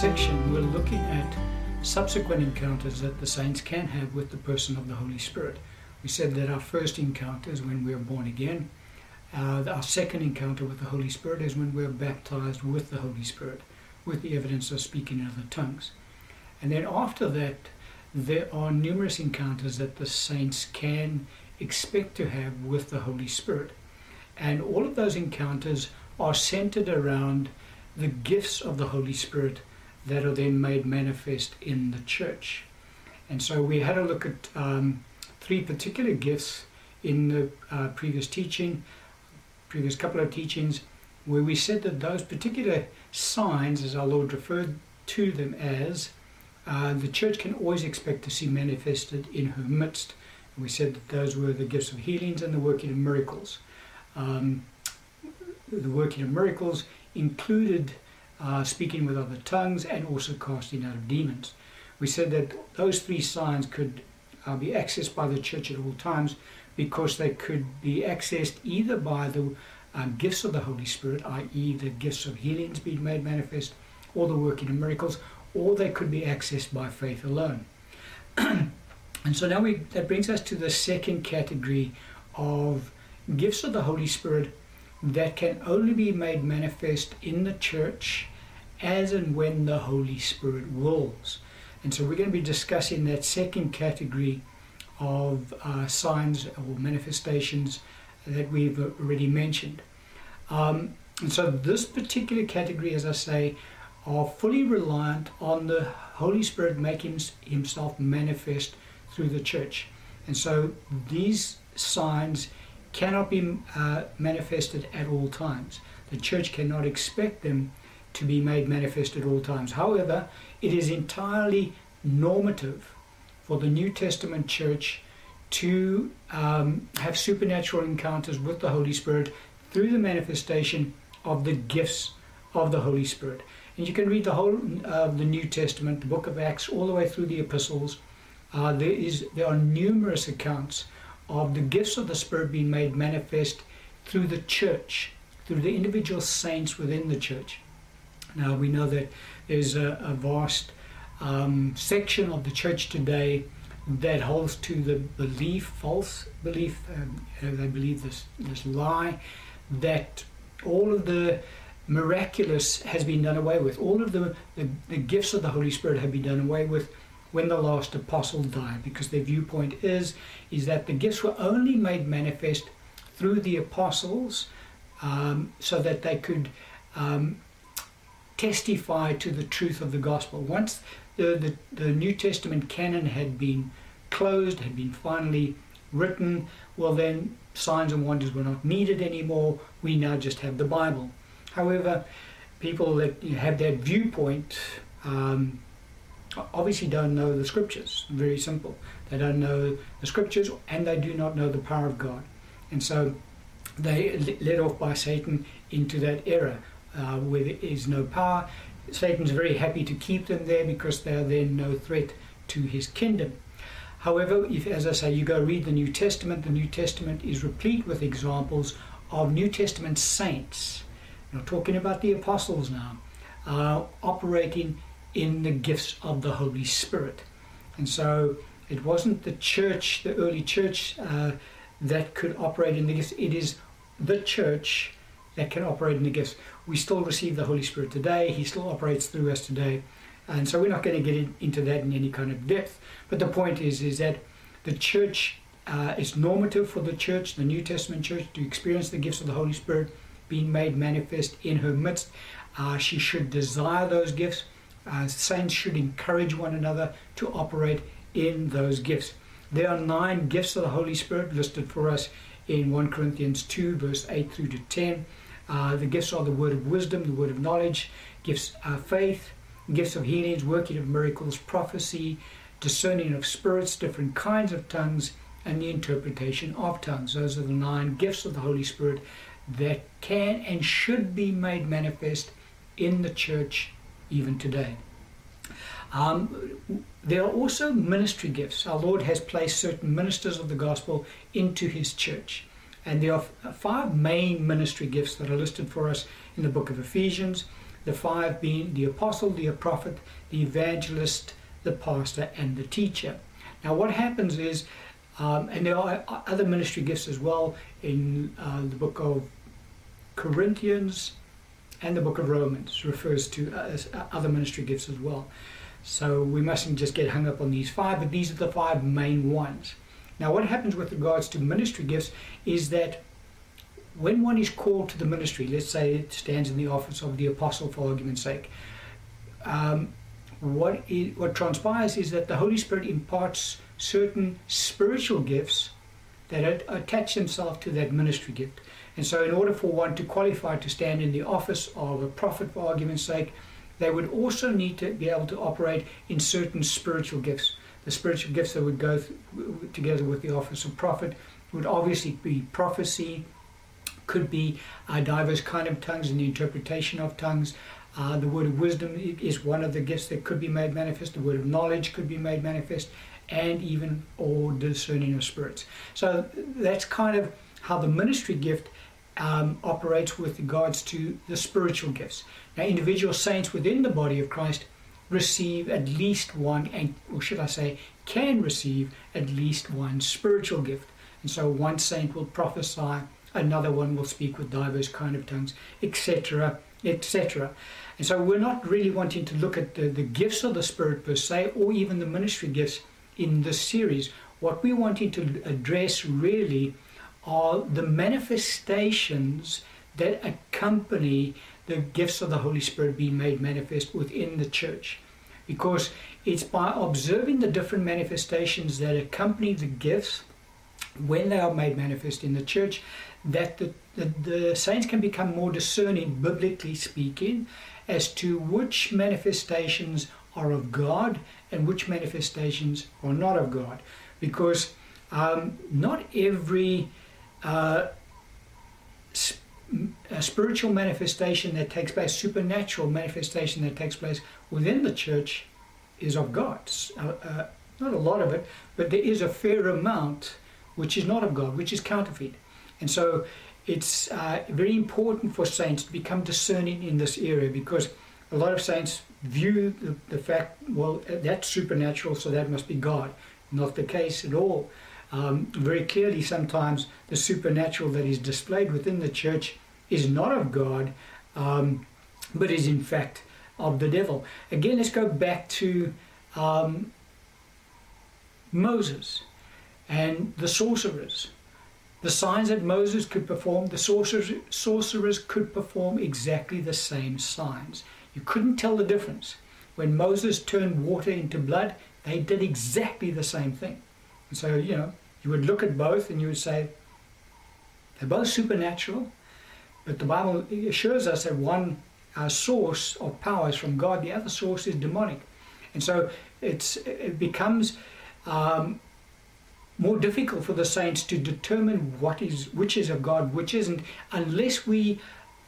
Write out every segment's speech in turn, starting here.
section, we're looking at subsequent encounters that the saints can have with the person of the Holy Spirit. We said that our first encounter is when we are born again. Uh, our second encounter with the Holy Spirit is when we're baptized with the Holy Spirit, with the evidence of speaking in other tongues. And then after that, there are numerous encounters that the saints can expect to have with the Holy Spirit. And all of those encounters are centered around the gifts of the Holy Spirit that are then made manifest in the church. And so we had a look at um, three particular gifts in the uh, previous teaching, previous couple of teachings, where we said that those particular signs, as our Lord referred to them as, uh, the church can always expect to see manifested in her midst. And we said that those were the gifts of healings and the working of miracles. Um, the working of miracles included uh, speaking with other tongues and also casting out of demons. We said that those three signs could uh, be accessed by the church at all times because they could be accessed either by the uh, gifts of the Holy Spirit, i.e., the gifts of healings being made manifest, or the working of miracles, or they could be accessed by faith alone. and so now we, that brings us to the second category of gifts of the Holy Spirit that can only be made manifest in the church as and when the Holy Spirit wills. And so we're going to be discussing that second category of uh, signs or manifestations that we've already mentioned. Um, and so this particular category, as I say, are fully reliant on the Holy Spirit making himself manifest through the church. And so these signs cannot be uh, manifested at all times. The church cannot expect them to be made manifest at all times. However, it is entirely normative for the New Testament church to um, have supernatural encounters with the Holy Spirit through the manifestation of the gifts of the Holy Spirit. And you can read the whole of uh, the New Testament, the book of Acts, all the way through the epistles. Uh, there is there are numerous accounts of the gifts of the Spirit being made manifest through the church, through the individual saints within the church. Now, we know that there's a, a vast um, section of the church today that holds to the belief, false belief, um, they believe this, this lie, that all of the miraculous has been done away with. All of the, the, the gifts of the Holy Spirit have been done away with when the last apostle died because their viewpoint is is that the gifts were only made manifest through the apostles um, so that they could um, testify to the truth of the gospel. Once the, the, the new testament canon had been closed had been finally written well then signs and wonders were not needed anymore. We now just have the bible. However people that have that viewpoint um, obviously don't know the scriptures. Very simple. They don't know the scriptures and they do not know the power of God. And so they led off by Satan into that era uh, where there is no power. Satan's very happy to keep them there because they are then no threat to his kingdom. However, if, as I say, you go read the New Testament, the New Testament is replete with examples of New Testament saints. We're talking about the apostles now, uh, operating in the gifts of the Holy Spirit. And so it wasn't the church, the early church, uh, that could operate in the gifts. It is the church that can operate in the gifts. We still receive the Holy Spirit today. He still operates through us today. And so we're not going to get into that in any kind of depth. But the point is, is that the church uh, is normative for the church, the New Testament church, to experience the gifts of the Holy Spirit being made manifest in her midst. Uh, she should desire those gifts uh, saints should encourage one another to operate in those gifts. There are nine gifts of the Holy Spirit listed for us in 1 Corinthians 2, verse 8 through to 10. Uh, the gifts are the word of wisdom, the word of knowledge, gifts of faith, gifts of healings, working of miracles, prophecy, discerning of spirits, different kinds of tongues, and the interpretation of tongues. Those are the nine gifts of the Holy Spirit that can and should be made manifest in the church even today. Um, there are also ministry gifts. Our Lord has placed certain ministers of the gospel into His church. And there are five main ministry gifts that are listed for us in the book of Ephesians. the five being the apostle, the prophet, the evangelist, the pastor, and the teacher. Now, what happens is, um, and there are other ministry gifts as well in uh, the book of Corinthians and the book of Romans refers to uh, other ministry gifts as well. So we mustn't just get hung up on these five, but these are the five main ones. Now, what happens with regards to ministry gifts is that when one is called to the ministry, let's say it stands in the office of the apostle for argument's sake, um, what, is, what transpires is that the Holy Spirit imparts certain spiritual gifts that attach themselves to that ministry gift. And so, in order for one to qualify to stand in the office of a prophet, for argument's sake, they would also need to be able to operate in certain spiritual gifts. The spiritual gifts that would go th- together with the office of prophet would obviously be prophecy, could be uh, diverse kind of tongues and the interpretation of tongues. Uh, the word of wisdom is one of the gifts that could be made manifest. The word of knowledge could be made manifest, and even all discerning of spirits. So that's kind of how the ministry gift um, operates with regards to the spiritual gifts. Now, individual saints within the body of Christ receive at least one, and or should I say, can receive at least one spiritual gift. And so one saint will prophesy, another one will speak with diverse kind of tongues, etc., etc. And so we're not really wanting to look at the, the gifts of the Spirit per se, or even the ministry gifts in this series. What we wanted to address really are the manifestations that accompany the gifts of the Holy Spirit being made manifest within the church. Because it's by observing the different manifestations that accompany the gifts when they are made manifest in the church that the, the, the saints can become more discerning, biblically speaking, as to which manifestations are of God and which manifestations are not of God. Because um, not every uh, sp- spiritual manifestation that takes place, supernatural manifestation that takes place within the church is of God. Uh, uh, not a lot of it, but there is a fair amount which is not of God, which is counterfeit. And so it's uh, very important for saints to become discerning in this area because a lot of saints view the, the fact, well, that's supernatural, so that must be God. Not the case at all. Um, very clearly, sometimes the supernatural that is displayed within the church is not of God, um, but is in fact of the devil. Again, let's go back to um, Moses and the sorcerers. The signs that Moses could perform, the sorcerers, sorcerers could perform exactly the same signs. You couldn't tell the difference. When Moses turned water into blood, they did exactly the same thing. And so, you know, you would look at both and you would say, they're both supernatural, but the Bible assures us that one uh, source of power is from God, the other source is demonic. And so it's, it becomes um, more difficult for the saints to determine what is which is of God, which isn't, unless we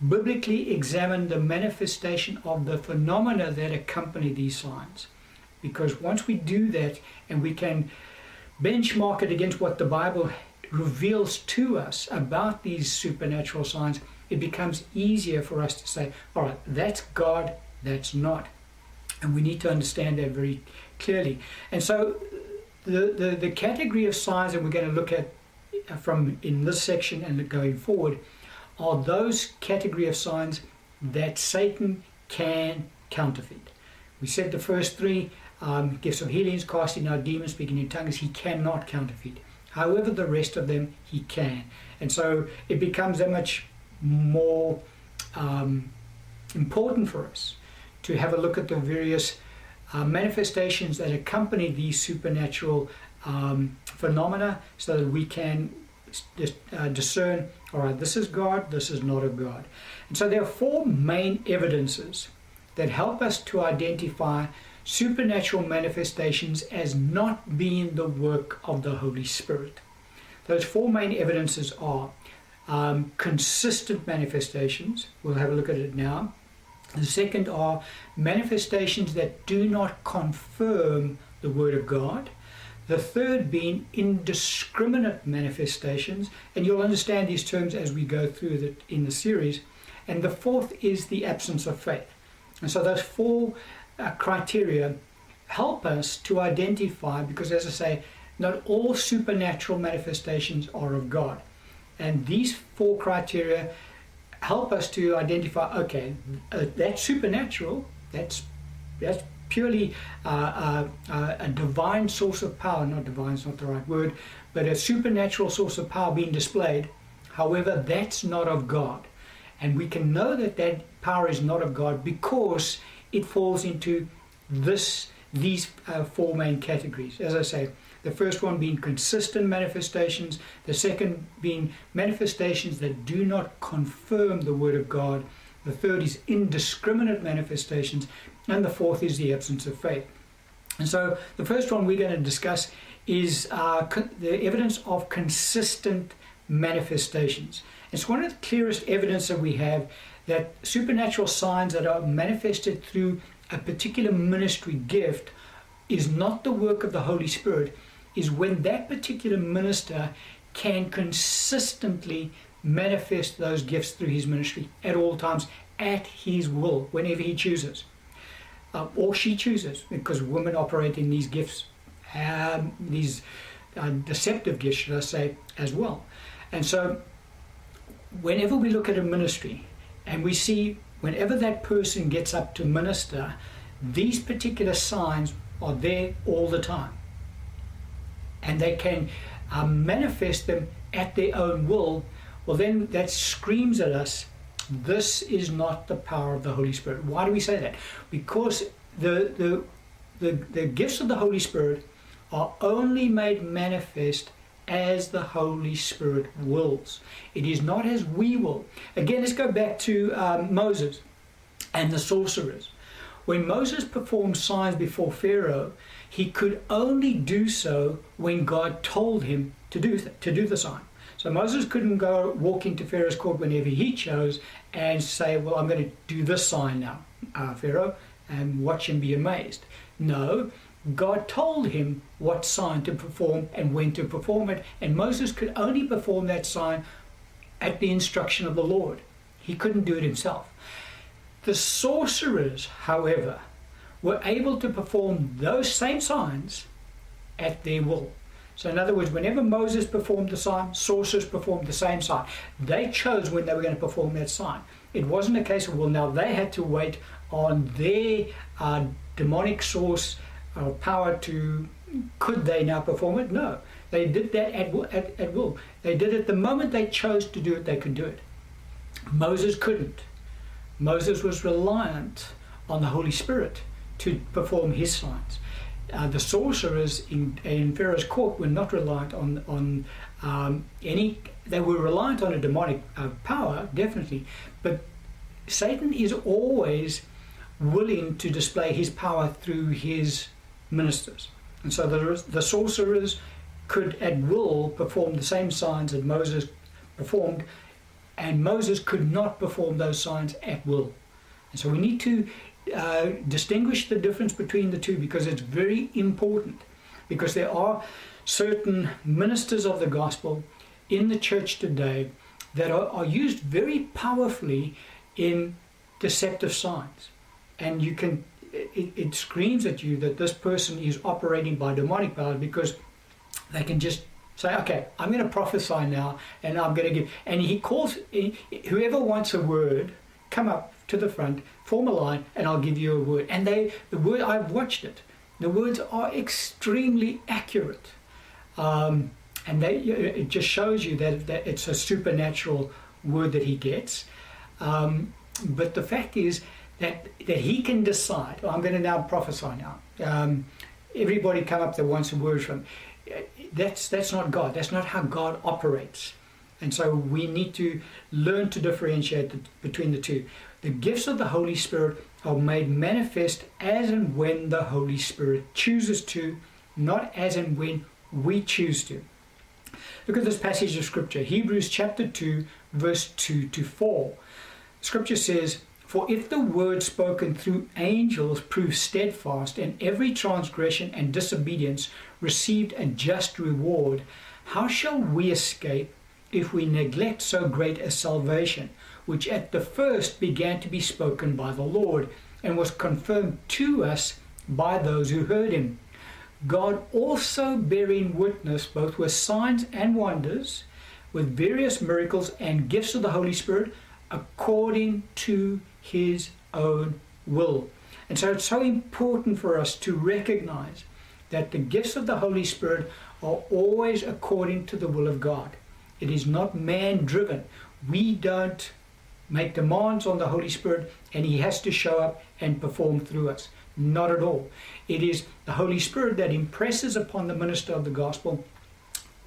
biblically examine the manifestation of the phenomena that accompany these signs. Because once we do that and we can benchmark it against what the Bible reveals to us about these supernatural signs, it becomes easier for us to say, all right, that's God, that's not. And we need to understand that very clearly. And so the, the, the category of signs that we're going to look at from in this section and going forward are those category of signs that Satan can counterfeit. We said the first three um, gifts of healings, casting out demons, speaking in tongues, he cannot counterfeit. However, the rest of them he can. And so it becomes that much more um, important for us to have a look at the various uh, manifestations that accompany these supernatural um, phenomena so that we can uh, discern all right, this is God, this is not of God. And so there are four main evidences that help us to identify supernatural manifestations as not being the work of the Holy Spirit. Those four main evidences are um, consistent manifestations. We'll have a look at it now. The second are manifestations that do not confirm the Word of God. The third being indiscriminate manifestations, and you'll understand these terms as we go through the, in the series. And the fourth is the absence of faith. And so those four uh, criteria help us to identify, because as I say, not all supernatural manifestations are of God. And these four criteria help us to identify okay, uh, that's supernatural, that's, that's purely uh, uh, uh, a divine source of power, not divine is not the right word, but a supernatural source of power being displayed. However, that's not of God. And we can know that that power is not of God because it falls into this these uh, four main categories. As I say, the first one being consistent manifestations, the second being manifestations that do not confirm the Word of God, the third is indiscriminate manifestations, and the fourth is the absence of faith. And so the first one we're going to discuss is uh, con- the evidence of consistent manifestations. It's one of the clearest evidence that we have that supernatural signs that are manifested through a particular ministry gift is not the work of the Holy Spirit, is when that particular minister can consistently manifest those gifts through his ministry at all times, at his will, whenever he chooses. Uh, or she chooses, because women operate in these gifts, um, these uh, deceptive gifts, should I say, as well. And so, whenever we look at a ministry and we see whenever that person gets up to minister, these particular signs are there all the time. And they can um, manifest them at their own will. Well, then that screams at us this is not the power of the Holy Spirit. Why do we say that? Because the, the, the, the gifts of the Holy Spirit are only made manifest as the Holy Spirit wills. It is not as we will. Again, let's go back to um, Moses and the sorcerers. When Moses performed signs before Pharaoh, he could only do so when God told him to do, th- to do the sign. So Moses couldn't go walk into Pharaoh's court whenever he chose and say, Well, I'm going to do this sign now, uh, Pharaoh, and watch him be amazed. No, God told him what sign to perform and when to perform it, and Moses could only perform that sign at the instruction of the Lord. He couldn't do it himself. The sorcerers, however, were able to perform those same signs at their will. So, in other words, whenever Moses performed the sign, sorcerers performed the same sign. They chose when they were going to perform that sign. It wasn't a case of, well, now they had to wait on their uh, demonic source or power to could they now perform it? No. They did that at, at, at will. They did it the moment they chose to do it, they could do it. Moses couldn't. Moses was reliant on the Holy Spirit to perform his signs. Uh, the sorcerers in, in Pharaoh's court were not reliant on, on um, any, they were reliant on a demonic uh, power, definitely, but Satan is always willing to display his power through his ministers. And so the, the sorcerers could at will perform the same signs that Moses performed, and Moses could not perform those signs at will. And so we need to uh, distinguish the difference between the two because it's very important. Because there are certain ministers of the gospel in the church today that are, are used very powerfully in deceptive signs. And you can it, it screams at you that this person is operating by demonic power because they can just say, okay, I'm going to prophesy now, and I'm going to give. And he calls whoever wants a word, come up to the front, form a line, and I'll give you a word. And they, the word, I've watched it. The words are extremely accurate, um, and they, it just shows you that, that it's a supernatural word that he gets. Um, but the fact is, that that he can decide. Oh, I'm going to now prophesy now. Um, everybody come up that wants a word from. That's that's not God. That's not how God operates. And so we need to learn to differentiate the, between the two. The gifts of the Holy Spirit are made manifest as and when the Holy Spirit chooses to, not as and when we choose to. Look at this passage of Scripture, Hebrews chapter 2, verse 2 to 4. Scripture says, for if the word spoken through angels proved steadfast, and every transgression and disobedience received a just reward, how shall we escape if we neglect so great a salvation, which at the first began to be spoken by the Lord, and was confirmed to us by those who heard him. God also bearing witness both with signs and wonders, with various miracles and gifts of the Holy Spirit, according to his own will. And so it's so important for us to recognize that the gifts of the Holy Spirit are always according to the will of God. It is not man driven. We don't make demands on the Holy Spirit and He has to show up and perform through us. Not at all. It is the Holy Spirit that impresses upon the minister of the gospel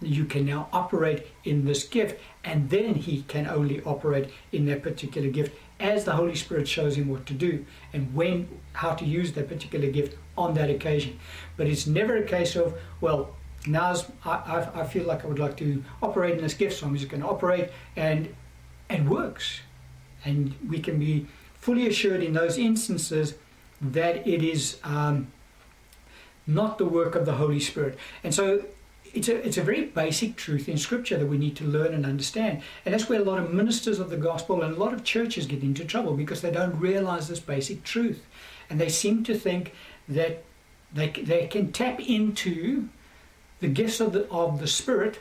you can now operate in this gift, and then he can only operate in that particular gift as the Holy Spirit shows him what to do and when, how to use that particular gift on that occasion. But it's never a case of, well, now I, I feel like I would like to operate in this gift, so I'm just going to operate, and it works, and we can be fully assured in those instances that it is um, not the work of the Holy Spirit. And so it's a, it's a very basic truth in Scripture that we need to learn and understand. And that's where a lot of ministers of the gospel and a lot of churches get into trouble because they don't realize this basic truth. And they seem to think that they, they can tap into the gifts of the, of the Spirit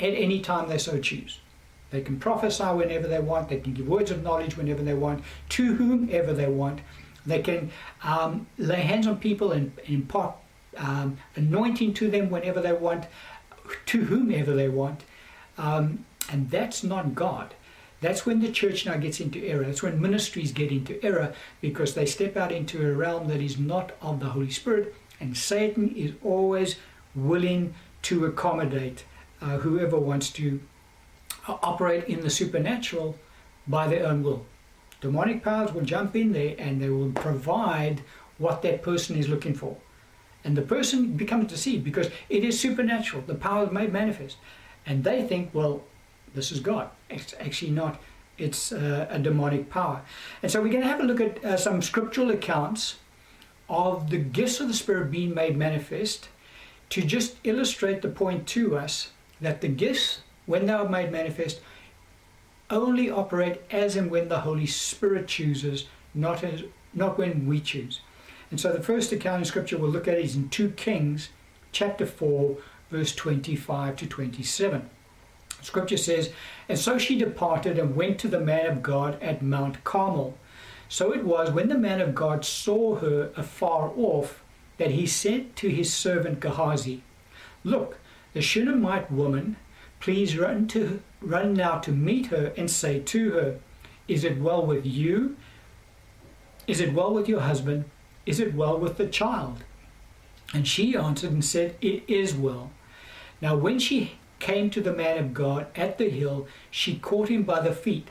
at any time they so choose. They can prophesy whenever they want, they can give words of knowledge whenever they want, to whomever they want. They can um, lay hands on people and, impart um, anointing to them whenever they want, to whomever they want. Um, and that's not God. That's when the church now gets into error. That's when ministries get into error because they step out into a realm that is not of the Holy Spirit. And Satan is always willing to accommodate uh, whoever wants to operate in the supernatural by their own will. Demonic powers will jump in there and they will provide what that person is looking for. And the person becomes deceived because it is supernatural. The power is made manifest. And they think, well, this is God. It's actually not. It's uh, a demonic power. And so we're going to have a look at uh, some scriptural accounts of the gifts of the Spirit being made manifest to just illustrate the point to us that the gifts, when they are made manifest, only operate as and when the Holy Spirit chooses, not as not when we choose. And so the first account in Scripture we'll look at is in 2 Kings chapter 4, verse 25 to 27. Scripture says, And so she departed and went to the man of God at Mount Carmel. So it was when the man of God saw her afar off that he said to his servant Gehazi, Look, the Shunammite woman, please run to run now to meet her and say to her, Is it well with you? Is it well with your husband? Is it well with the child? And she answered and said, It is well. Now, when she came to the man of God at the hill, she caught him by the feet.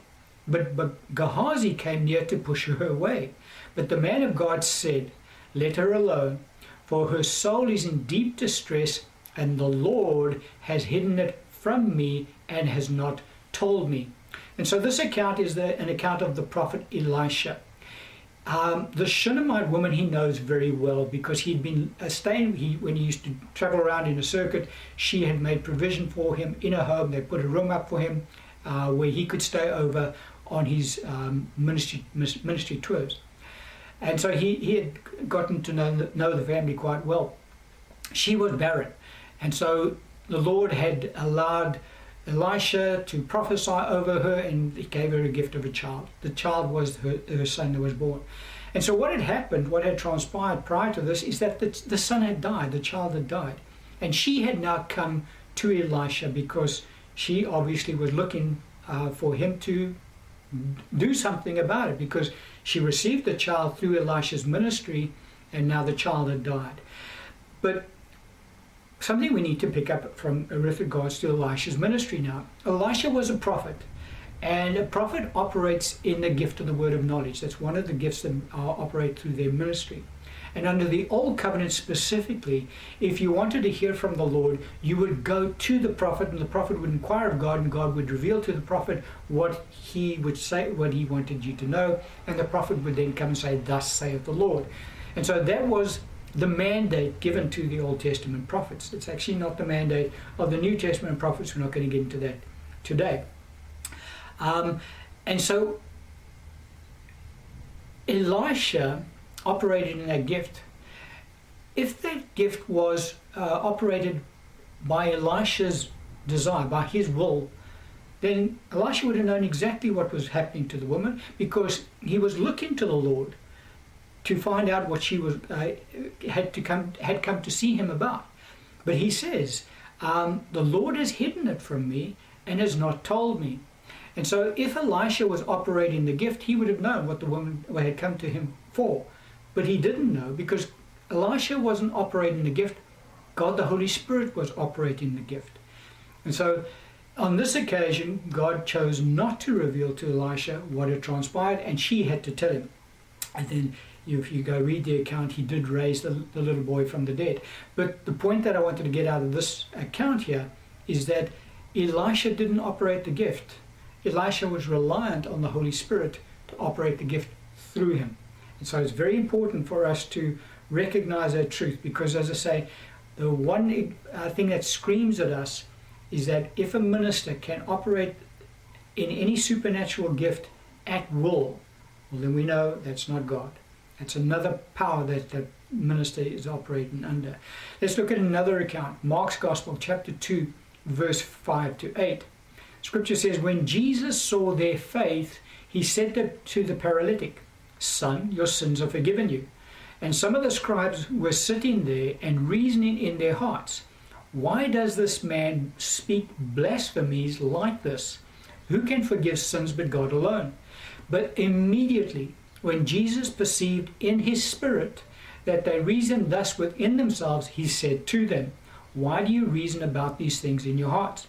But, but Gehazi came near to push her away. But the man of God said, Let her alone, for her soul is in deep distress, and the Lord has hidden it from me and has not told me. And so this account is the, an account of the prophet Elisha. Um, the Shunammite woman he knows very well because he'd been uh, staying, he, when he used to travel around in a circuit, she had made provision for him in a home. They put a room up for him uh, where he could stay over on his um, ministry, ministry tours. And so he, he had gotten to know know the family quite well. She was barren. And so the Lord had allowed Elisha to prophesy over her and he gave her a gift of a child. The child was her, her son that was born. And so, what had happened, what had transpired prior to this, is that the, the son had died, the child had died. And she had now come to Elisha because she obviously was looking uh, for him to do something about it because she received the child through Elisha's ministry and now the child had died. But something we need to pick up from with regards to Elisha's ministry now. Elisha was a prophet, and a prophet operates in the gift of the word of knowledge. That's one of the gifts that operate through their ministry. And under the Old Covenant specifically, if you wanted to hear from the Lord, you would go to the prophet, and the prophet would inquire of God, and God would reveal to the prophet what he would say, what he wanted you to know, and the prophet would then come and say, Thus saith the Lord. And so that was the mandate given to the Old Testament prophets. It's actually not the mandate of the New Testament prophets. We're not going to get into that today. Um, and so Elisha operated in that gift. If that gift was uh, operated by Elisha's desire, by his will, then Elisha would have known exactly what was happening to the woman because he was looking to the Lord to find out what she was uh, had to come had come to see him about. But he says, um, "The Lord has hidden it from me and has not told me." And so, if Elisha was operating the gift, he would have known what the woman had come to him for. But he didn't know because Elisha wasn't operating the gift. God, the Holy Spirit, was operating the gift. And so, on this occasion, God chose not to reveal to Elisha what had transpired, and she had to tell him. And then, if you go read the account, he did raise the, the little boy from the dead. But the point that I wanted to get out of this account here is that Elisha didn't operate the gift. Elisha was reliant on the Holy Spirit to operate the gift through him. And so it's very important for us to recognize that truth because, as I say, the one uh, thing that screams at us is that if a minister can operate in any supernatural gift at will, well, then we know that's not God. That's another power that the minister is operating under. Let's look at another account Mark's Gospel, chapter 2, verse 5 to 8. Scripture says, When Jesus saw their faith, he said to the paralytic, Son, your sins are forgiven you. And some of the scribes were sitting there and reasoning in their hearts, Why does this man speak blasphemies like this? Who can forgive sins but God alone? But immediately, when Jesus perceived in his spirit that they reasoned thus within themselves, he said to them, Why do you reason about these things in your hearts?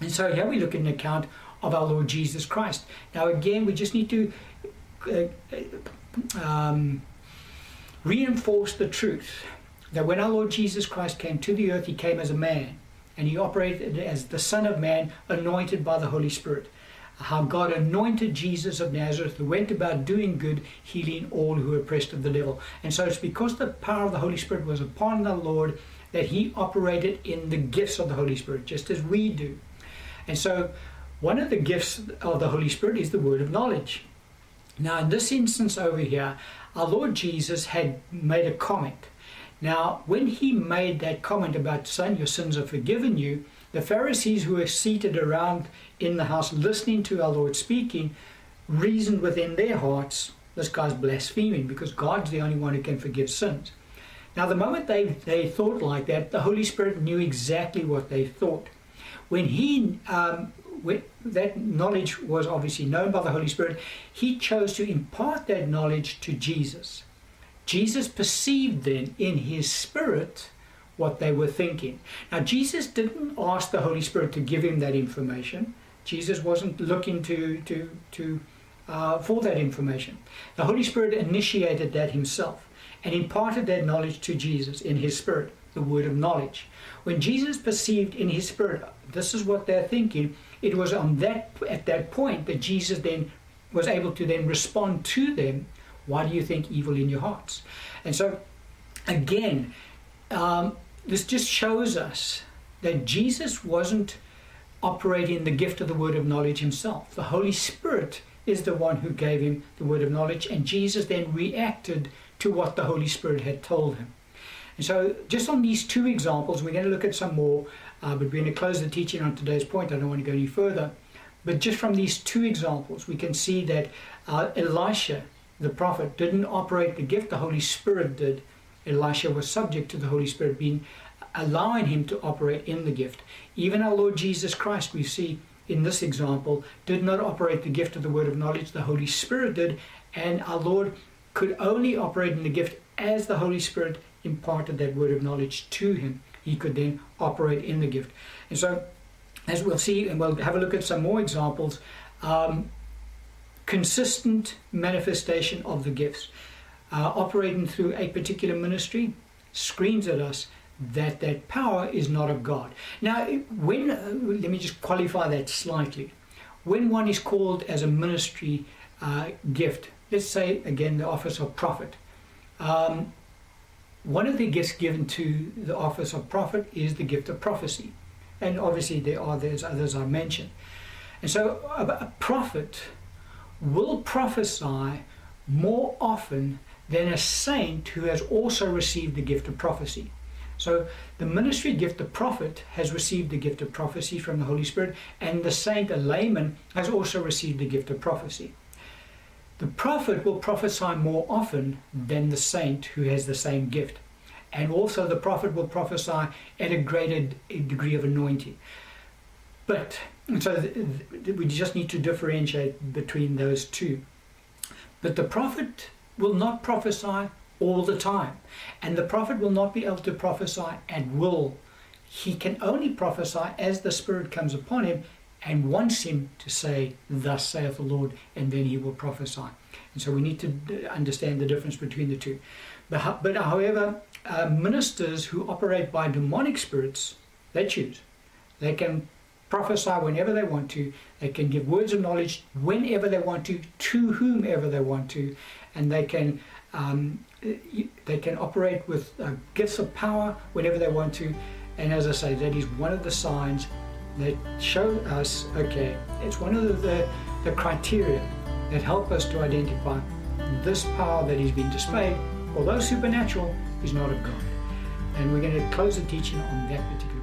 And so here we look at an account of our Lord Jesus Christ. Now, again, we just need to uh, um, reinforce the truth that when our Lord Jesus Christ came to the earth, he came as a man and he operated as the Son of Man, anointed by the Holy Spirit. How God anointed Jesus of Nazareth, who went about doing good, healing all who were oppressed of the devil. And so it's because the power of the Holy Spirit was upon the Lord that he operated in the gifts of the Holy Spirit, just as we do. And so, one of the gifts of the Holy Spirit is the word of knowledge. Now, in this instance over here, our Lord Jesus had made a comment. Now, when he made that comment about son, your sins are forgiven you, the Pharisees who were seated around in the house listening to our Lord speaking reasoned within their hearts, this guy's blaspheming because God's the only one who can forgive sins. Now, the moment they, they thought like that, the Holy Spirit knew exactly what they thought when he um, when that knowledge was obviously known by the Holy Spirit, he chose to impart that knowledge to Jesus. Jesus perceived then in his spirit what they were thinking. Now, Jesus didn't ask the Holy Spirit to give him that information. Jesus wasn't looking to to to uh, for that information. The Holy Spirit initiated that himself and imparted that knowledge to Jesus in his spirit, the word of knowledge. When Jesus perceived in his spirit, this is what they're thinking, it was on that at that point that Jesus then was able to then respond to them, why do you think evil in your hearts? And so again, um, this just shows us that Jesus wasn't operating the gift of the word of knowledge himself. The Holy Spirit is the one who gave him the word of knowledge, and Jesus then reacted to what the Holy Spirit had told him. And so, just on these two examples, we're going to look at some more, uh, but we're going to close the teaching on today's point. I don't want to go any further. But just from these two examples, we can see that uh, Elisha, the prophet, didn't operate the gift, the Holy Spirit did. Elisha was subject to the Holy Spirit being allowing him to operate in the gift. Even our Lord Jesus Christ, we see in this example, did not operate the gift of the word of knowledge, the Holy Spirit did, and our Lord could only operate in the gift as the Holy Spirit imparted that word of knowledge to him, he could then operate in the gift. And so, as we'll see, and we'll have a look at some more examples, um, consistent manifestation of the gifts, uh, operating through a particular ministry, screams at us that that power is not of God. Now, when uh, let me just qualify that slightly. When one is called as a ministry uh, gift, let's say again the office of prophet, um, one of the gifts given to the office of prophet is the gift of prophecy. And obviously, there are there's others I mentioned. And so, a, a prophet will prophesy more often than a saint who has also received the gift of prophecy. So the ministry gift, the prophet, has received the gift of prophecy from the Holy Spirit, and the saint, a layman, has also received the gift of prophecy. The prophet will prophesy more often than the saint who has the same gift. And also, the prophet will prophesy at a greater degree of anointing. But, so we just need to differentiate between those two. But the prophet will not prophesy all the time. And the prophet will not be able to prophesy at will. He can only prophesy as the Spirit comes upon him and wants him to say, Thus saith the Lord, and then he will prophesy. And so we need to understand the difference between the two. But, but however, uh, ministers who operate by demonic spirits, they choose. They can prophesy whenever they want to, they can give words of knowledge whenever they want to, to whomever they want to, and they can um, they can operate with uh, gifts of power whenever they want to. And as I say, that is one of the signs that show us, okay, it's one of the, the criteria that help us to identify this power that is being displayed, although supernatural, is not of God. And we're going to close the teaching on that particular.